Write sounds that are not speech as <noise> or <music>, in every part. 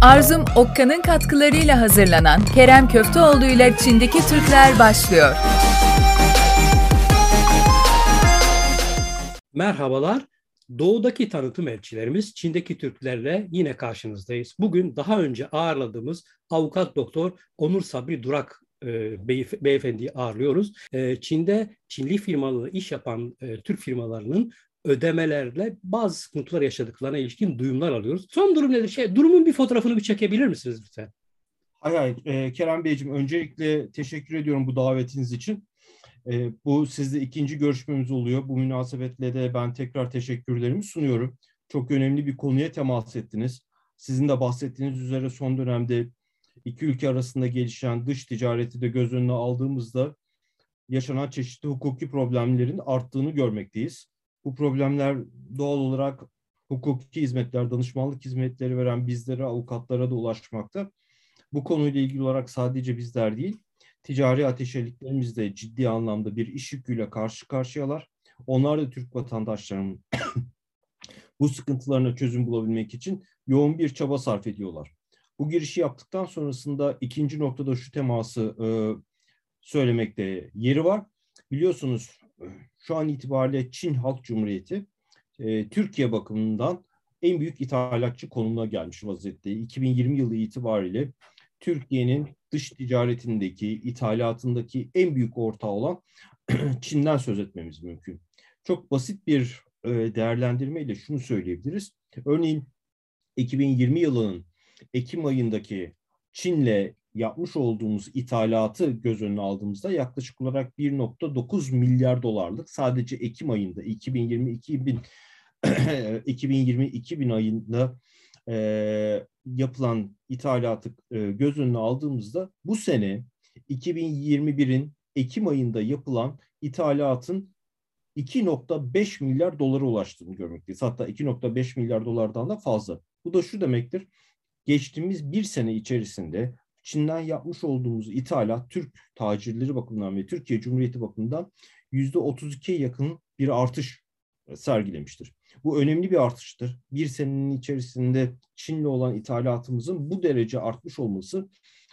Arzum Okka'nın katkılarıyla hazırlanan Kerem Köfteoğlu ile Çin'deki Türkler başlıyor. Merhabalar. Doğudaki tanıtım elçilerimiz Çin'deki Türklerle yine karşınızdayız. Bugün daha önce ağırladığımız avukat doktor Onur Sabri Durak e, beyef- beyefendiyi ağırlıyoruz. E, Çin'de Çinli firmalarla iş yapan e, Türk firmalarının ödemelerle bazı sıkıntılar yaşadıklarına ilişkin duyumlar alıyoruz. Son durum nedir? Şey, durumun bir fotoğrafını bir çekebilir misiniz lütfen? Hay hay. E, Kerem Beyciğim öncelikle teşekkür ediyorum bu davetiniz için. E, bu sizle ikinci görüşmemiz oluyor. Bu münasebetle de ben tekrar teşekkürlerimi sunuyorum. Çok önemli bir konuya temas ettiniz. Sizin de bahsettiğiniz üzere son dönemde iki ülke arasında gelişen dış ticareti de göz önüne aldığımızda yaşanan çeşitli hukuki problemlerin arttığını görmekteyiz. Bu problemler doğal olarak hukuki hizmetler, danışmanlık hizmetleri veren bizlere, avukatlara da ulaşmakta. Bu konuyla ilgili olarak sadece bizler değil, ticari ateşeliklerimiz de ciddi anlamda bir iş yüküyle karşı karşıyalar. Onlar da Türk vatandaşlarının <coughs> bu sıkıntılarına çözüm bulabilmek için yoğun bir çaba sarf ediyorlar. Bu girişi yaptıktan sonrasında ikinci noktada şu teması e, söylemekte yeri var. Biliyorsunuz şu an itibariyle Çin Halk Cumhuriyeti e, Türkiye bakımından en büyük ithalatçı konumuna gelmiş vaziyette. 2020 yılı itibariyle Türkiye'nin dış ticaretindeki, ithalatındaki en büyük ortağı olan <clears throat> Çin'den söz etmemiz mümkün. Çok basit bir e, değerlendirmeyle şunu söyleyebiliriz. Örneğin 2020 yılının Ekim ayındaki Çin'le yapmış olduğumuz ithalatı göz önüne aldığımızda yaklaşık olarak 1.9 milyar dolarlık sadece Ekim ayında 2020 2000 2020 2000 ayında e, yapılan ithalatı e, göz önüne aldığımızda bu sene 2021'in Ekim ayında yapılan ithalatın 2.5 milyar dolara ulaştığını görmekteyiz. Hatta 2.5 milyar dolardan da fazla. Bu da şu demektir. Geçtiğimiz bir sene içerisinde Çin'den yapmış olduğumuz ithalat Türk tacirleri bakımından ve Türkiye Cumhuriyeti bakımından %32'ye yakın bir artış sergilemiştir. Bu önemli bir artıştır. Bir senenin içerisinde Çin'le olan ithalatımızın bu derece artmış olması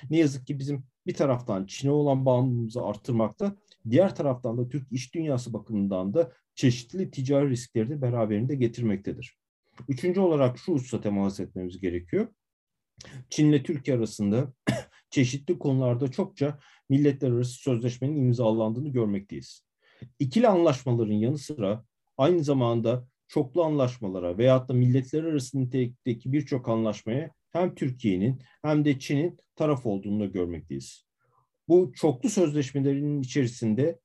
ne yazık ki bizim bir taraftan Çin'e olan bağımlılığımızı arttırmakta, diğer taraftan da Türk iş dünyası bakımından da çeşitli ticari riskleri de beraberinde getirmektedir. Üçüncü olarak şu hususa temas etmemiz gerekiyor. Çin'le Türkiye arasında <clears throat> çeşitli konularda çokça milletler arası sözleşmenin imzalandığını görmekteyiz. İkili anlaşmaların yanı sıra aynı zamanda çoklu anlaşmalara veyahut da milletler arası nitelikteki birçok anlaşmaya hem Türkiye'nin hem de Çin'in taraf olduğunu da görmekteyiz. Bu çoklu sözleşmelerin içerisinde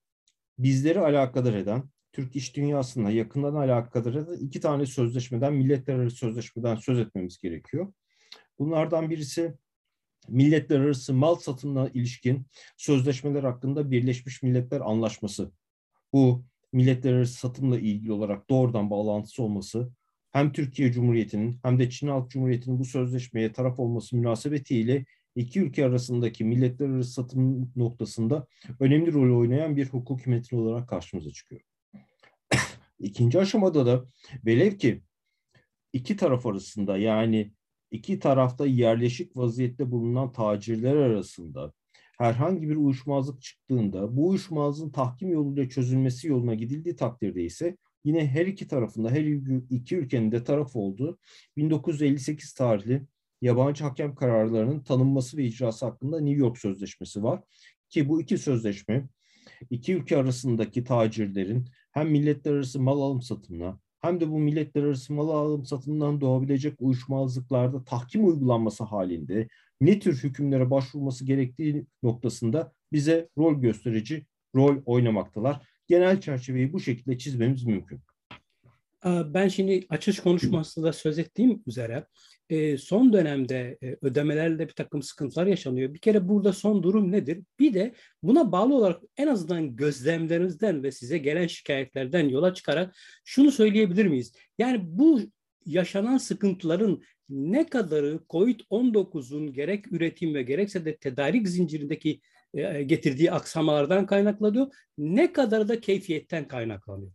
bizleri alakadar eden, Türk iş dünyasına yakından alakadar eden iki tane sözleşmeden, milletler arası sözleşmeden söz etmemiz gerekiyor. Bunlardan birisi milletler arası mal satımına ilişkin sözleşmeler hakkında Birleşmiş Milletler Anlaşması. Bu milletler arası satımla ilgili olarak doğrudan bağlantısı olması hem Türkiye Cumhuriyeti'nin hem de Çin Halk Cumhuriyeti'nin bu sözleşmeye taraf olması münasebetiyle iki ülke arasındaki milletler arası satım noktasında önemli rol oynayan bir hukuk metin olarak karşımıza çıkıyor. <coughs> İkinci aşamada da velev ki iki taraf arasında yani iki tarafta yerleşik vaziyette bulunan tacirler arasında herhangi bir uyuşmazlık çıktığında bu uyuşmazlığın tahkim yoluyla çözülmesi yoluna gidildiği takdirde ise yine her iki tarafında her iki ülkenin de taraf olduğu 1958 tarihli yabancı hakem kararlarının tanınması ve icrası hakkında New York Sözleşmesi var. Ki bu iki sözleşme iki ülke arasındaki tacirlerin hem milletler arası mal alım satımına hem de bu milletler arası mal alım satımından doğabilecek uyuşmazlıklarda tahkim uygulanması halinde ne tür hükümlere başvurması gerektiği noktasında bize rol gösterici rol oynamaktalar. Genel çerçeveyi bu şekilde çizmemiz mümkün. Ben şimdi açış konuşmasında söz ettiğim üzere son dönemde ödemelerle bir takım sıkıntılar yaşanıyor. Bir kere burada son durum nedir? Bir de buna bağlı olarak en azından gözlemlerinizden ve size gelen şikayetlerden yola çıkarak şunu söyleyebilir miyiz? Yani bu yaşanan sıkıntıların ne kadarı COVID-19'un gerek üretim ve gerekse de tedarik zincirindeki getirdiği aksamalardan kaynaklanıyor, ne kadar da keyfiyetten kaynaklanıyor?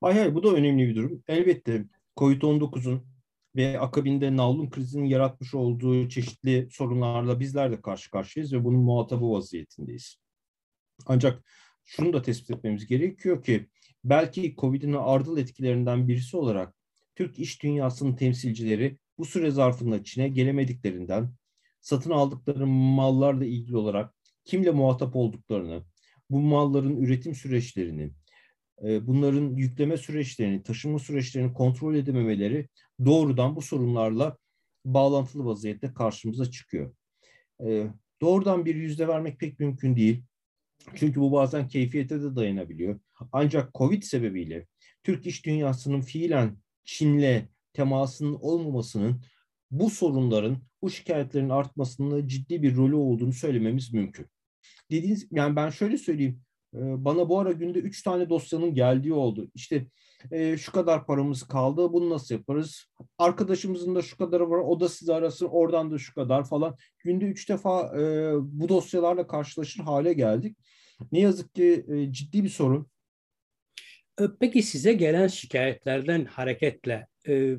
Hayır hayır bu da önemli bir durum. Elbette COVID-19'un ve akabinde navlun krizinin yaratmış olduğu çeşitli sorunlarla bizler de karşı karşıyayız ve bunun muhatabı vaziyetindeyiz. Ancak şunu da tespit etmemiz gerekiyor ki belki COVID'in ardıl etkilerinden birisi olarak Türk iş dünyasının temsilcileri bu süre zarfında Çin'e gelemediklerinden satın aldıkları mallarla ilgili olarak kimle muhatap olduklarını, bu malların üretim süreçlerini, bunların yükleme süreçlerini, taşıma süreçlerini kontrol edememeleri doğrudan bu sorunlarla bağlantılı vaziyette karşımıza çıkıyor. E, doğrudan bir yüzde vermek pek mümkün değil. Çünkü bu bazen keyfiyete de dayanabiliyor. Ancak Covid sebebiyle Türk iş dünyasının fiilen Çin'le temasının olmamasının bu sorunların, bu şikayetlerin artmasında ciddi bir rolü olduğunu söylememiz mümkün. Dediğiniz, yani ben şöyle söyleyeyim, ee, bana bu ara günde üç tane dosyanın geldiği oldu. İşte e, şu kadar paramız kaldı, bunu nasıl yaparız? Arkadaşımızın da şu kadarı var, o da sizi arasın, oradan da şu kadar falan. Günde üç defa e, bu dosyalarla karşılaşır hale geldik. Ne yazık ki e, ciddi bir sorun. E, peki size gelen şikayetlerden hareketle e,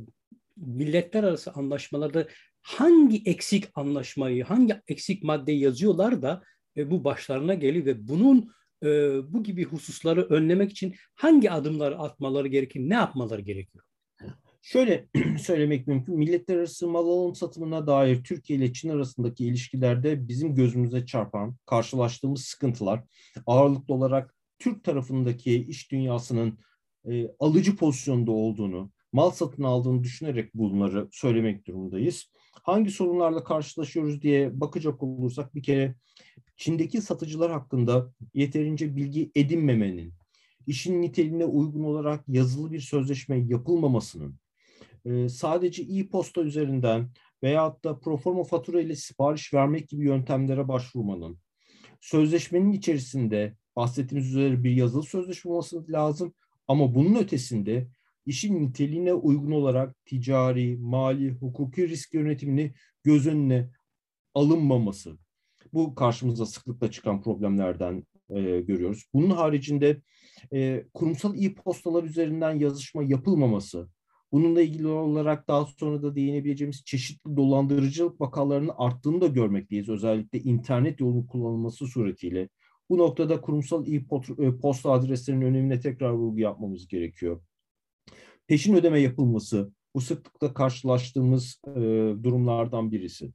milletler arası anlaşmalarda hangi eksik anlaşmayı, hangi eksik maddeyi yazıyorlar da e, bu başlarına geliyor ve bunun e, bu gibi hususları önlemek için hangi adımları atmaları gerekir, ne yapmaları gerekiyor? Şöyle <clears throat> söylemek mümkün. Milletler arası mal alım satımına dair Türkiye ile Çin arasındaki ilişkilerde bizim gözümüze çarpan, karşılaştığımız sıkıntılar ağırlıklı olarak Türk tarafındaki iş dünyasının e, alıcı pozisyonda olduğunu, mal satın aldığını düşünerek bunları söylemek durumundayız. Hangi sorunlarla karşılaşıyoruz diye bakacak olursak bir kere Çin'deki satıcılar hakkında yeterince bilgi edinmemenin, işin niteliğine uygun olarak yazılı bir sözleşme yapılmamasının, e, sadece e-posta üzerinden veyahut da proforma fatura ile sipariş vermek gibi yöntemlere başvurmanın, sözleşmenin içerisinde bahsettiğimiz üzere bir yazılı sözleşme olması lazım. Ama bunun ötesinde işin niteliğine uygun olarak ticari, mali, hukuki risk yönetimini göz önüne alınmaması. Bu karşımıza sıklıkla çıkan problemlerden e, görüyoruz. Bunun haricinde e, kurumsal e-postalar üzerinden yazışma yapılmaması, bununla ilgili olarak daha sonra da değinebileceğimiz çeşitli dolandırıcılık vakalarının arttığını da görmekteyiz. Özellikle internet yolunun kullanılması suretiyle. Bu noktada kurumsal e-posta adreslerinin önemine tekrar vurgu yapmamız gerekiyor. Peşin ödeme yapılması bu sıklıkla karşılaştığımız e, durumlardan birisi.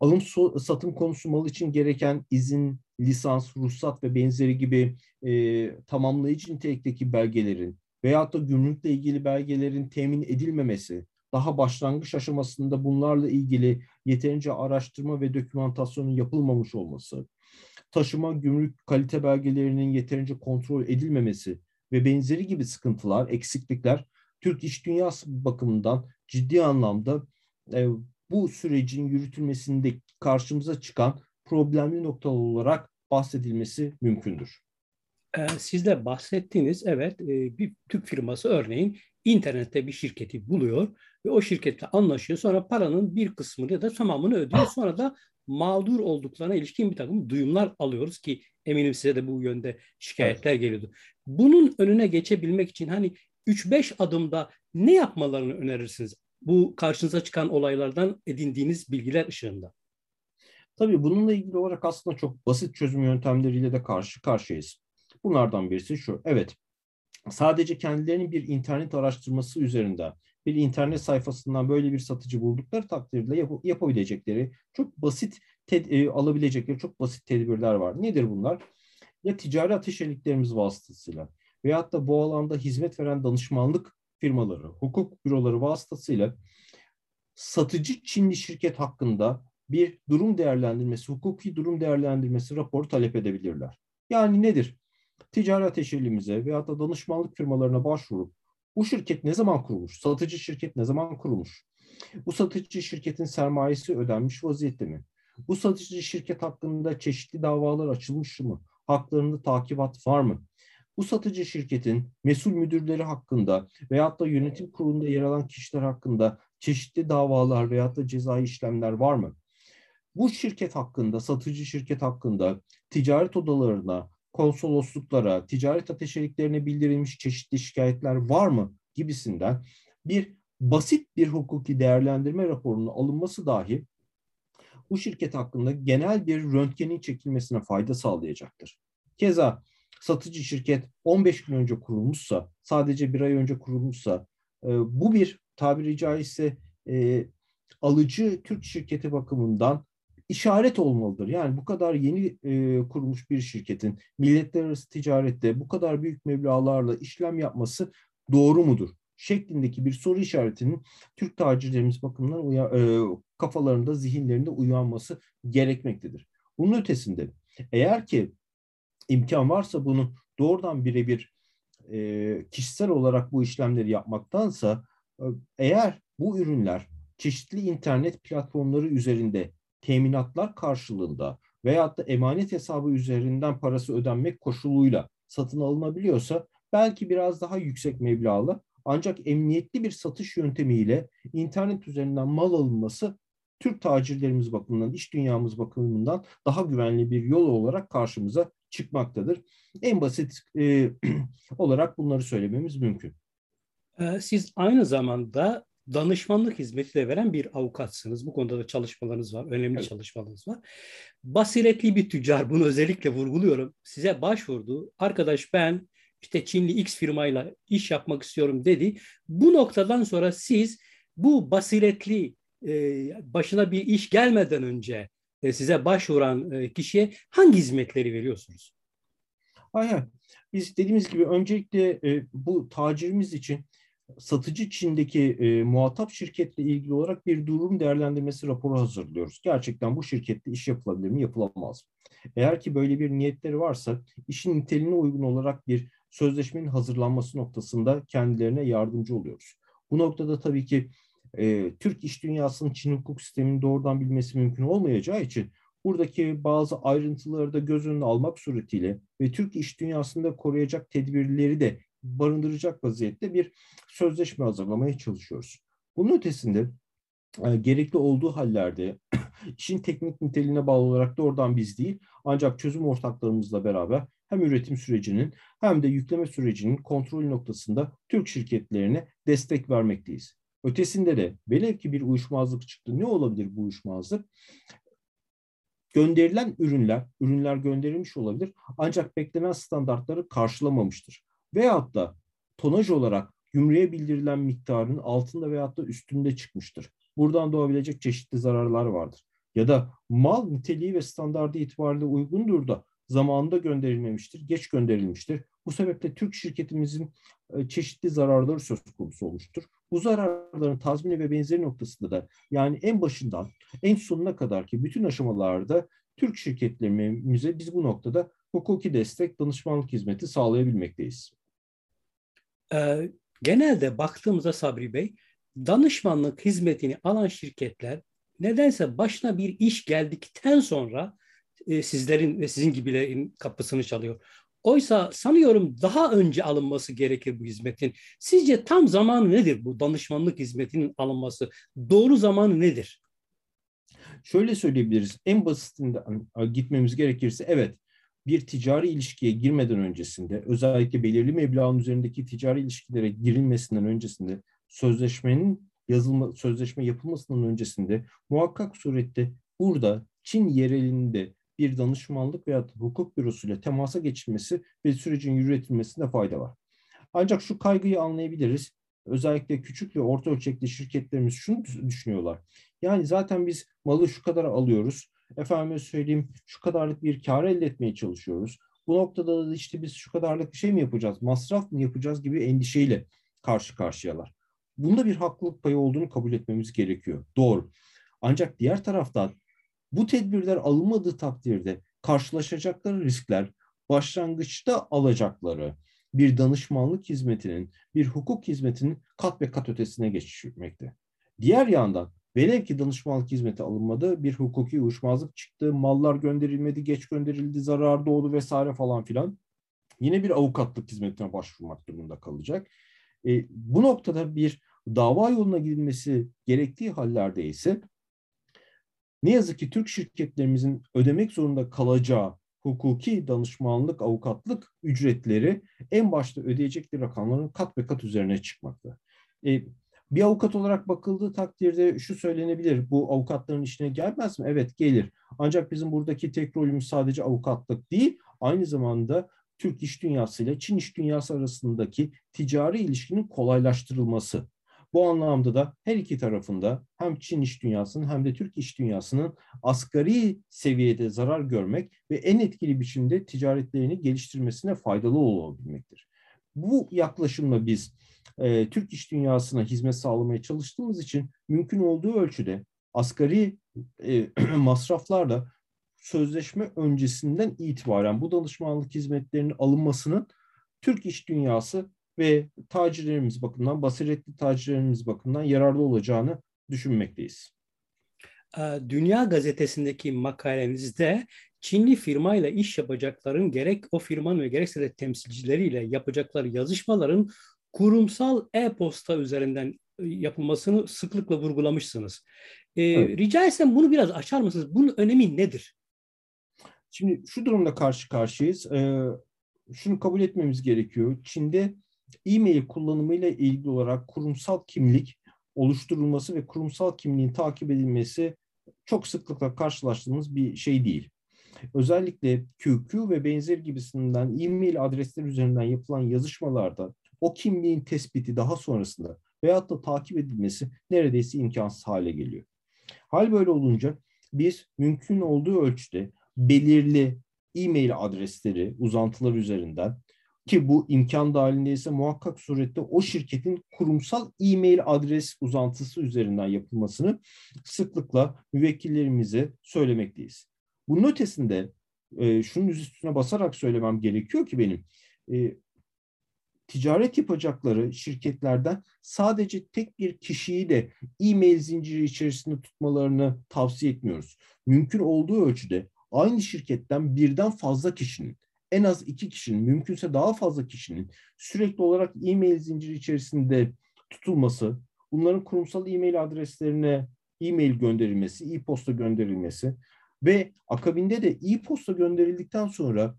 Alım satım konusu mal için gereken izin, lisans, ruhsat ve benzeri gibi e, tamamlayıcı nitelikteki belgelerin veyahut da gümrükle ilgili belgelerin temin edilmemesi, daha başlangıç aşamasında bunlarla ilgili yeterince araştırma ve dokümantasyonun yapılmamış olması, taşıma gümrük kalite belgelerinin yeterince kontrol edilmemesi ve benzeri gibi sıkıntılar, eksiklikler Türk iş dünyası bakımından ciddi anlamda e, bu sürecin yürütülmesinde karşımıza çıkan problemli noktalar olarak bahsedilmesi mümkündür. Ee, siz de bahsettiğiniz evet e, bir Türk firması örneğin internette bir şirketi buluyor ve o şirketle anlaşıyor. Sonra paranın bir kısmını ya da tamamını ödüyor. Sonra da mağdur olduklarına ilişkin bir takım duyumlar alıyoruz ki eminim size de bu yönde şikayetler evet. geliyordu. Bunun önüne geçebilmek için hani 3-5 adımda ne yapmalarını önerirsiniz? Bu karşınıza çıkan olaylardan edindiğiniz bilgiler ışığında. Tabii bununla ilgili olarak aslında çok basit çözüm yöntemleriyle de karşı karşıyayız. Bunlardan birisi şu. Evet, sadece kendilerinin bir internet araştırması üzerinden bir internet sayfasından böyle bir satıcı buldukları takdirde yap- yapabilecekleri çok basit e, alabilecekleri çok basit tedbirler var. Nedir bunlar? Ya ticari ateşeliklerimiz vasıtasıyla veyahut da bu alanda hizmet veren danışmanlık firmaları, hukuk büroları vasıtasıyla satıcı Çinli şirket hakkında bir durum değerlendirmesi, hukuki durum değerlendirmesi raporu talep edebilirler. Yani nedir? Ticari ateşelimize veyahut da danışmanlık firmalarına başvurup bu şirket ne zaman kurulmuş? Satıcı şirket ne zaman kurulmuş? Bu satıcı şirketin sermayesi ödenmiş vaziyette mi? Bu satıcı şirket hakkında çeşitli davalar açılmış mı? Haklarında takibat var mı? Bu satıcı şirketin mesul müdürleri hakkında veyahut da yönetim kurulunda yer alan kişiler hakkında çeşitli davalar veyahut da cezai işlemler var mı? Bu şirket hakkında, satıcı şirket hakkında ticaret odalarına, konsolosluklara, ticaret ateşeliklerine bildirilmiş çeşitli şikayetler var mı gibisinden bir basit bir hukuki değerlendirme raporunun alınması dahi bu şirket hakkında genel bir röntgenin çekilmesine fayda sağlayacaktır. Keza satıcı şirket 15 gün önce kurulmuşsa, sadece bir ay önce kurulmuşsa, e, bu bir tabiri caizse e, alıcı Türk şirketi bakımından işaret olmalıdır. Yani bu kadar yeni e, kurulmuş bir şirketin milletler arası ticarette bu kadar büyük meblağlarla işlem yapması doğru mudur? şeklindeki bir soru işaretinin Türk tacirlerimiz bakımından uya, e, kafalarında, zihinlerinde uyanması gerekmektedir. Bunun ötesinde eğer ki imkan varsa bunu doğrudan birebir e, kişisel olarak bu işlemleri yapmaktansa e, eğer bu ürünler çeşitli internet platformları üzerinde teminatlar karşılığında veyahut da emanet hesabı üzerinden parası ödenmek koşuluyla satın alınabiliyorsa belki biraz daha yüksek meblağlı ancak emniyetli bir satış yöntemiyle internet üzerinden mal alınması Türk tacirlerimiz bakımından, iş dünyamız bakımından daha güvenli bir yol olarak karşımıza çıkmaktadır. En basit e, <clears throat> olarak bunları söylememiz mümkün. Ee, siz aynı zamanda danışmanlık hizmeti de veren bir avukatsınız. Bu konuda da çalışmalarınız var, önemli evet. çalışmalarınız var. Basiretli bir tüccar, bunu özellikle vurguluyorum. Size başvurdu. Arkadaş ben işte Çinli X firmayla iş yapmak istiyorum dedi. Bu noktadan sonra siz bu basiretli e, başına bir iş gelmeden önce size başvuran e, kişiye hangi hizmetleri veriyorsunuz? Hayır. Biz dediğimiz gibi öncelikle bu tacirimiz için satıcı Çin'deki e, muhatap şirketle ilgili olarak bir durum değerlendirmesi raporu hazırlıyoruz. Gerçekten bu şirkette iş yapılabilir mi, yapılamaz mı? Eğer ki böyle bir niyetleri varsa işin niteliğine uygun olarak bir sözleşmenin hazırlanması noktasında kendilerine yardımcı oluyoruz. Bu noktada tabii ki e, Türk iş dünyasının Çin hukuk sistemini doğrudan bilmesi mümkün olmayacağı için buradaki bazı ayrıntıları da göz önüne almak suretiyle ve Türk iş dünyasında koruyacak tedbirleri de barındıracak vaziyette bir sözleşme hazırlamaya çalışıyoruz. Bunun ötesinde e, gerekli olduğu hallerde <clears throat> işin teknik niteliğine bağlı olarak doğrudan biz değil ancak çözüm ortaklarımızla beraber hem üretim sürecinin hem de yükleme sürecinin kontrol noktasında Türk şirketlerine destek vermekteyiz. Ötesinde de velev ki bir uyuşmazlık çıktı. Ne olabilir bu uyuşmazlık? Gönderilen ürünler, ürünler gönderilmiş olabilir ancak beklenen standartları karşılamamıştır. Veyahut da tonaj olarak gümrüğe bildirilen miktarın altında veyahut da üstünde çıkmıştır. Buradan doğabilecek çeşitli zararlar vardır. Ya da mal niteliği ve standardı itibariyle uygundur da zamanında gönderilmemiştir, geç gönderilmiştir. Bu sebeple Türk şirketimizin e, çeşitli zararları söz konusu olmuştur. Bu zararların tazmini ve benzeri noktasında da yani en başından en sonuna kadar ki bütün aşamalarda Türk şirketlerimize biz bu noktada hukuki destek, danışmanlık hizmeti sağlayabilmekteyiz. Ee, genelde baktığımızda Sabri Bey, danışmanlık hizmetini alan şirketler nedense başına bir iş geldikten sonra e, sizlerin ve sizin gibilerin kapısını çalıyor. Oysa sanıyorum daha önce alınması gerekir bu hizmetin. Sizce tam zamanı nedir bu danışmanlık hizmetinin alınması? Doğru zamanı nedir? Şöyle söyleyebiliriz. En basitinden gitmemiz gerekirse evet bir ticari ilişkiye girmeden öncesinde özellikle belirli meblağın üzerindeki ticari ilişkilere girilmesinden öncesinde sözleşmenin yazılma sözleşme yapılmasından öncesinde muhakkak surette burada Çin yerelinde bir danışmanlık veya hukuk bürosuyla temasa geçilmesi ve sürecin yürütülmesinde fayda var. Ancak şu kaygıyı anlayabiliriz. Özellikle küçük ve orta ölçekli şirketlerimiz şunu düşünüyorlar. Yani zaten biz malı şu kadar alıyoruz. Efendime söyleyeyim şu kadarlık bir kar elde etmeye çalışıyoruz. Bu noktada da işte biz şu kadarlık şey mi yapacağız, masraf mı yapacağız gibi endişeyle karşı karşıyalar. Bunda bir haklılık payı olduğunu kabul etmemiz gerekiyor. Doğru. Ancak diğer taraftan bu tedbirler alınmadığı takdirde karşılaşacakları riskler başlangıçta alacakları bir danışmanlık hizmetinin, bir hukuk hizmetinin kat ve kat ötesine geçmekte. Diğer yandan velev ki danışmanlık hizmeti alınmadı, bir hukuki uyuşmazlık çıktı, mallar gönderilmedi, geç gönderildi, zarar doğdu vesaire falan filan. Yine bir avukatlık hizmetine başvurmak durumunda kalacak. E, bu noktada bir dava yoluna gidilmesi gerektiği hallerde ise ne yazık ki Türk şirketlerimizin ödemek zorunda kalacağı hukuki danışmanlık, avukatlık ücretleri en başta ödeyecekleri rakamların kat ve kat üzerine çıkmakta. E, Bir avukat olarak bakıldığı takdirde şu söylenebilir. Bu avukatların işine gelmez mi? Evet gelir. Ancak bizim buradaki tek rolümüz sadece avukatlık değil. Aynı zamanda Türk iş dünyası ile Çin iş dünyası arasındaki ticari ilişkinin kolaylaştırılması. Bu anlamda da her iki tarafında hem Çin iş dünyasının hem de Türk iş dünyasının asgari seviyede zarar görmek ve en etkili biçimde ticaretlerini geliştirmesine faydalı olabilmektir. Bu yaklaşımla biz e, Türk iş dünyasına hizmet sağlamaya çalıştığımız için mümkün olduğu ölçüde asgari e, <clears throat> masraflarla sözleşme öncesinden itibaren bu danışmanlık hizmetlerinin alınmasının Türk iş dünyası ve tacirlerimiz bakımından, basiretli tacirlerimiz bakımından yararlı olacağını düşünmekteyiz. Ee, Dünya Gazetesi'ndeki makalenizde Çinli firmayla iş yapacakların gerek o firmanın ve gerekse de temsilcileriyle yapacakları yazışmaların kurumsal e-posta üzerinden e, yapılmasını sıklıkla vurgulamışsınız. Ee, evet. Rica etsem bunu biraz açar mısınız? Bunun önemi nedir? Şimdi şu durumda karşı karşıyayız. Ee, şunu kabul etmemiz gerekiyor. Çin'de e-mail kullanımıyla ilgili olarak kurumsal kimlik oluşturulması ve kurumsal kimliğin takip edilmesi çok sıklıkla karşılaştığımız bir şey değil. Özellikle QQ ve benzer gibisinden e-mail adresleri üzerinden yapılan yazışmalarda o kimliğin tespiti daha sonrasında veyahut da takip edilmesi neredeyse imkansız hale geliyor. Hal böyle olunca biz mümkün olduğu ölçüde belirli e-mail adresleri, uzantılar üzerinden ki bu imkan dahilindeyse muhakkak surette o şirketin kurumsal e-mail adres uzantısı üzerinden yapılmasını sıklıkla müvekkillerimize söylemekteyiz. Bunun ötesinde e, şunun üstüne basarak söylemem gerekiyor ki benim e, ticaret yapacakları şirketlerden sadece tek bir kişiyi de e-mail zinciri içerisinde tutmalarını tavsiye etmiyoruz. Mümkün olduğu ölçüde aynı şirketten birden fazla kişinin en az iki kişinin, mümkünse daha fazla kişinin sürekli olarak e-mail zinciri içerisinde tutulması, bunların kurumsal e-mail adreslerine e-mail gönderilmesi, e-posta gönderilmesi ve akabinde de e-posta gönderildikten sonra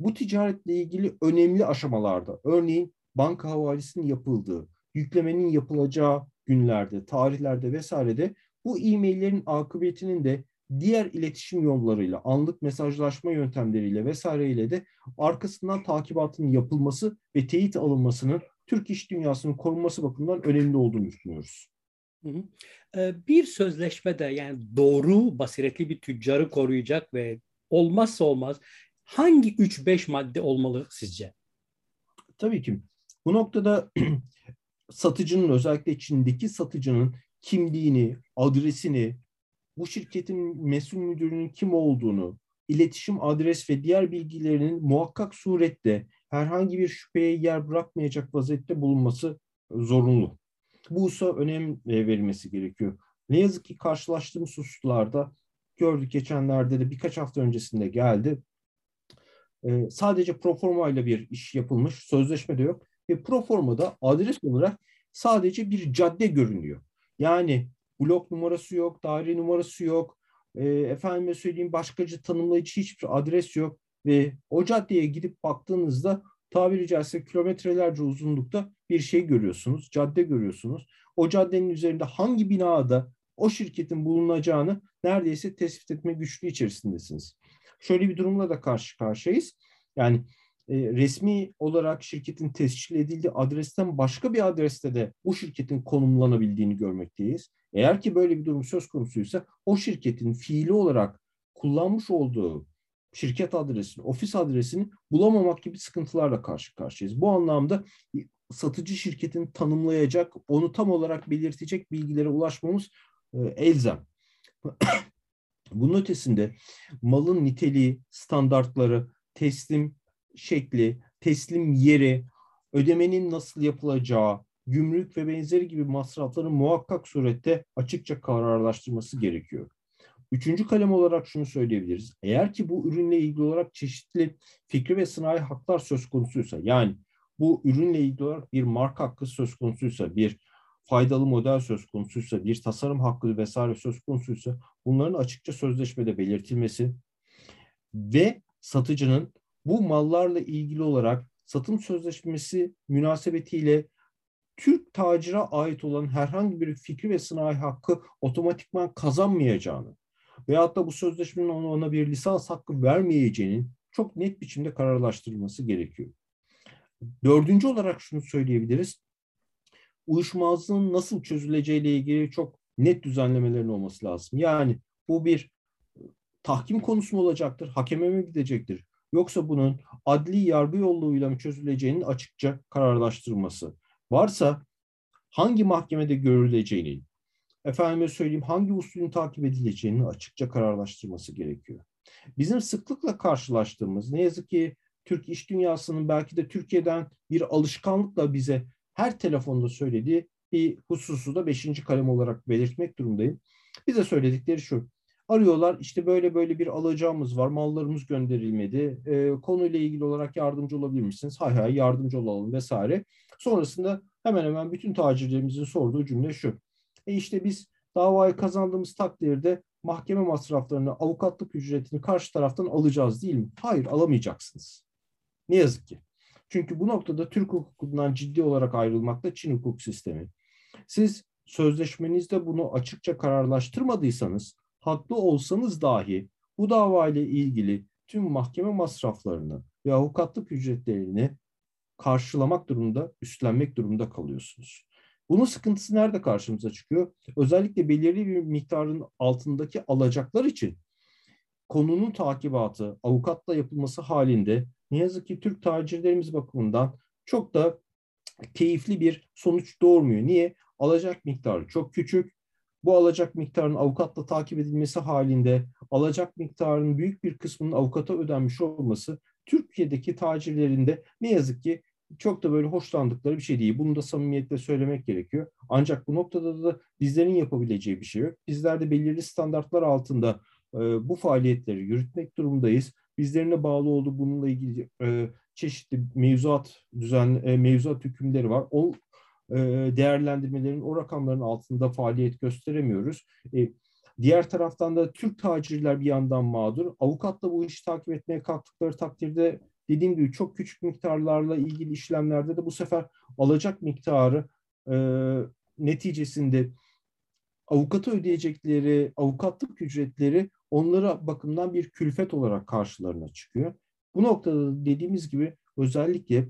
bu ticaretle ilgili önemli aşamalarda, örneğin banka havalesinin yapıldığı, yüklemenin yapılacağı günlerde, tarihlerde vesairede bu e-maillerin akıbetinin de diğer iletişim yollarıyla, anlık mesajlaşma yöntemleriyle vesaireyle de arkasından takibatının yapılması ve teyit alınmasının Türk iş dünyasının korunması bakımından önemli olduğunu düşünüyoruz. Ee, bir sözleşmede yani doğru basiretli bir tüccarı koruyacak ve olmazsa olmaz hangi 3-5 madde olmalı sizce? Tabii ki. Bu noktada <clears throat> satıcının özellikle Çin'deki satıcının kimliğini, adresini, bu şirketin mesul müdürünün kim olduğunu, iletişim adres ve diğer bilgilerinin muhakkak surette herhangi bir şüpheye yer bırakmayacak vaziyette bulunması zorunlu. Bu hususa önem verilmesi gerekiyor. Ne yazık ki karşılaştığımız hususlarda gördük geçenlerde de birkaç hafta öncesinde geldi. Ee, sadece proforma ile bir iş yapılmış, sözleşme de yok ve proformada adres olarak sadece bir cadde görünüyor. Yani blok numarası yok, daire numarası yok, e, efendime söyleyeyim başkacı tanımlayıcı hiçbir adres yok ve o caddeye gidip baktığınızda tabiri caizse kilometrelerce uzunlukta bir şey görüyorsunuz, cadde görüyorsunuz. O caddenin üzerinde hangi binada o şirketin bulunacağını neredeyse tespit etme güçlüğü içerisindesiniz. Şöyle bir durumla da karşı karşıyayız. Yani resmi olarak şirketin tescil edildiği adresten başka bir adreste de bu şirketin konumlanabildiğini görmekteyiz. Eğer ki böyle bir durum söz konusuysa o şirketin fiili olarak kullanmış olduğu şirket adresini, ofis adresini bulamamak gibi sıkıntılarla karşı karşıyayız. Bu anlamda satıcı şirketin tanımlayacak, onu tam olarak belirtecek bilgilere ulaşmamız e, elzem. <coughs> Bunun ötesinde malın niteliği, standartları, teslim şekli, teslim yeri, ödemenin nasıl yapılacağı, gümrük ve benzeri gibi masrafların muhakkak surette açıkça kararlaştırması gerekiyor. Üçüncü kalem olarak şunu söyleyebiliriz. Eğer ki bu ürünle ilgili olarak çeşitli fikri ve sanayi haklar söz konusuysa, yani bu ürünle ilgili olarak bir marka hakkı söz konusuysa, bir faydalı model söz konusuysa, bir tasarım hakkı vesaire söz konusuysa bunların açıkça sözleşmede belirtilmesi ve satıcının bu mallarla ilgili olarak satım sözleşmesi münasebetiyle Türk tacira ait olan herhangi bir fikri ve sınai hakkı otomatikman kazanmayacağını veyahut da bu sözleşmenin ona, bir lisans hakkı vermeyeceğinin çok net biçimde kararlaştırılması gerekiyor. Dördüncü olarak şunu söyleyebiliriz. Uyuşmazlığın nasıl çözüleceğiyle ilgili çok net düzenlemelerin olması lazım. Yani bu bir tahkim konusu mu olacaktır, hakeme mi gidecektir? Yoksa bunun adli yargı yoluyla mı çözüleceğinin açıkça kararlaştırılması. Varsa hangi mahkemede görüleceğinin, efendime söyleyeyim hangi usulün takip edileceğini açıkça kararlaştırması gerekiyor. Bizim sıklıkla karşılaştığımız ne yazık ki Türk iş dünyasının belki de Türkiye'den bir alışkanlıkla bize her telefonda söylediği bir hususu da beşinci kalem olarak belirtmek durumdayım. Bize söyledikleri şu. Arıyorlar işte böyle böyle bir alacağımız var, mallarımız gönderilmedi. E, konuyla ilgili olarak yardımcı olabilir misiniz? Hay hay yardımcı olalım vesaire. Sonrasında hemen hemen bütün tacirlerimizin sorduğu cümle şu. E işte biz davayı kazandığımız takdirde mahkeme masraflarını, avukatlık ücretini karşı taraftan alacağız değil mi? Hayır alamayacaksınız. Ne yazık ki. Çünkü bu noktada Türk hukukundan ciddi olarak ayrılmakta Çin hukuk sistemi. Siz sözleşmenizde bunu açıkça kararlaştırmadıysanız, haklı olsanız dahi bu davayla ilgili tüm mahkeme masraflarını ve avukatlık ücretlerini karşılamak durumunda, üstlenmek durumunda kalıyorsunuz. Bunun sıkıntısı nerede karşımıza çıkıyor? Özellikle belirli bir miktarın altındaki alacaklar için konunun takibatı avukatla yapılması halinde ne yazık ki Türk tacirlerimiz bakımından çok da keyifli bir sonuç doğurmuyor. Niye? Alacak miktarı çok küçük. Bu alacak miktarın avukatla takip edilmesi halinde alacak miktarının büyük bir kısmının avukata ödenmiş olması Türkiye'deki tacirlerinde ne yazık ki çok da böyle hoşlandıkları bir şey değil. Bunu da samimiyetle söylemek gerekiyor. Ancak bu noktada da bizlerin yapabileceği bir şey yok. Bizler de belirli standartlar altında e, bu faaliyetleri yürütmek durumundayız. Bizlerine bağlı olduğu bununla ilgili e, çeşitli mevzuat düzen e, mevzuat hükümleri var. O değerlendirmelerin o rakamların altında faaliyet gösteremiyoruz. E, diğer taraftan da Türk tacirler bir yandan mağdur. Avukatla bu işi takip etmeye kalktıkları takdirde dediğim gibi çok küçük miktarlarla ilgili işlemlerde de bu sefer alacak miktarı e, neticesinde avukata ödeyecekleri avukatlık ücretleri onlara bakımdan bir külfet olarak karşılarına çıkıyor. Bu noktada dediğimiz gibi özellikle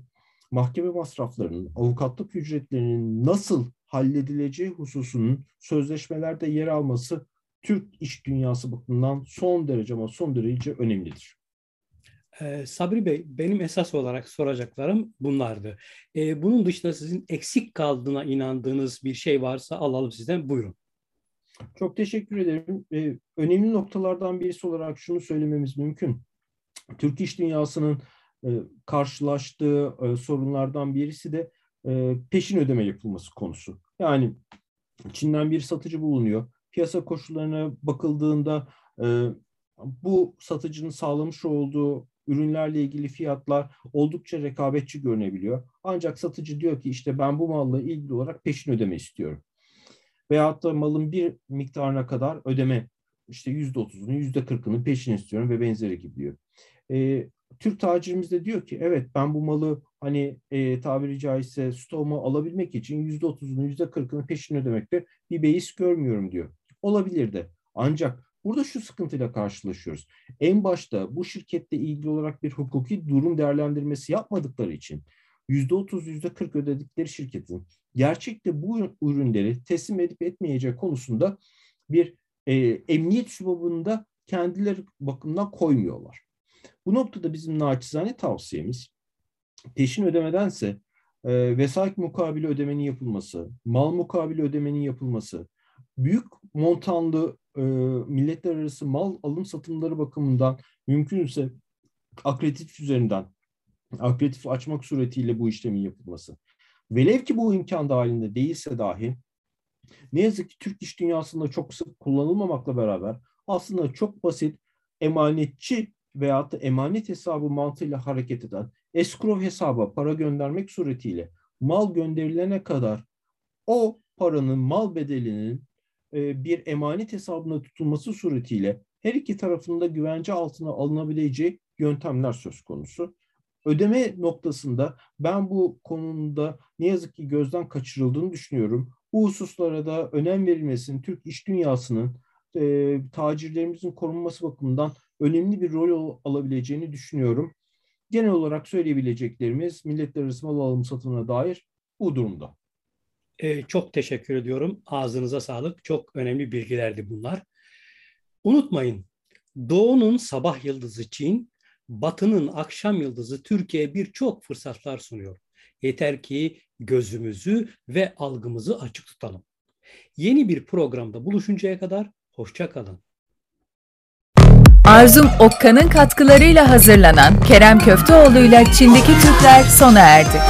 mahkeme masraflarının, avukatlık ücretlerinin nasıl halledileceği hususunun sözleşmelerde yer alması Türk iş dünyası bakımından son derece ama son derece önemlidir. Ee, Sabri Bey, benim esas olarak soracaklarım bunlardı. Ee, bunun dışında sizin eksik kaldığına inandığınız bir şey varsa alalım sizden. Buyurun. Çok teşekkür ederim. Ee, önemli noktalardan birisi olarak şunu söylememiz mümkün. Türk iş dünyasının karşılaştığı e, sorunlardan birisi de e, peşin ödeme yapılması konusu. Yani Çin'den bir satıcı bulunuyor. Piyasa koşullarına bakıldığında e, bu satıcının sağlamış olduğu ürünlerle ilgili fiyatlar oldukça rekabetçi görünebiliyor. Ancak satıcı diyor ki işte ben bu malla ilgili olarak peşin ödeme istiyorum. Veyahut da malın bir miktarına kadar ödeme işte yüzde otuzunu, yüzde kırkını peşin istiyorum ve benzeri gibi diyor. E, Türk tacirimiz de diyor ki evet ben bu malı hani e, tabiri caizse stoğuma alabilmek için yüzde otuzunu, yüzde kırkını peşin ödemekte bir beis görmüyorum diyor. Olabilir de. Ancak Burada şu sıkıntıyla karşılaşıyoruz. En başta bu şirkette ilgili olarak bir hukuki durum değerlendirmesi yapmadıkları için %30, %40 ödedikleri şirketin gerçekte bu ürünleri teslim edip etmeyeceği konusunda bir e, emniyet sübabında kendileri bakımından koymuyorlar. Bu noktada bizim naçizane tavsiyemiz peşin ödemedense e, vesayet mukabili ödemenin yapılması, mal mukabili ödemenin yapılması, büyük montanlı e, milletler arası mal alım satımları bakımından mümkünse akreditif üzerinden akreditif açmak suretiyle bu işlemin yapılması. Velev ki bu imkan dahilinde değilse dahi ne yazık ki Türk iş dünyasında çok sık kullanılmamakla beraber aslında çok basit emanetçi veyahut da emanet hesabı mantığıyla hareket eden escrow hesaba para göndermek suretiyle mal gönderilene kadar o paranın mal bedelinin e, bir emanet hesabına tutulması suretiyle her iki tarafında güvence altına alınabileceği yöntemler söz konusu. Ödeme noktasında ben bu konuda ne yazık ki gözden kaçırıldığını düşünüyorum. Bu hususlara da önem verilmesinin Türk iş dünyasının e, tacirlerimizin korunması bakımından önemli bir rol alabileceğini düşünüyorum. Genel olarak söyleyebileceklerimiz milletler arası mal alım satımına dair bu durumda. Ee, çok teşekkür ediyorum. Ağzınıza sağlık. Çok önemli bilgilerdi bunlar. Unutmayın, Doğu'nun sabah yıldızı Çin, Batı'nın akşam yıldızı Türkiye birçok fırsatlar sunuyor. Yeter ki gözümüzü ve algımızı açık tutalım. Yeni bir programda buluşuncaya kadar hoşça kalın. Arzum Okkan'ın katkılarıyla hazırlanan Kerem Köfteoğlu ile Çin'deki Türkler sona erdi.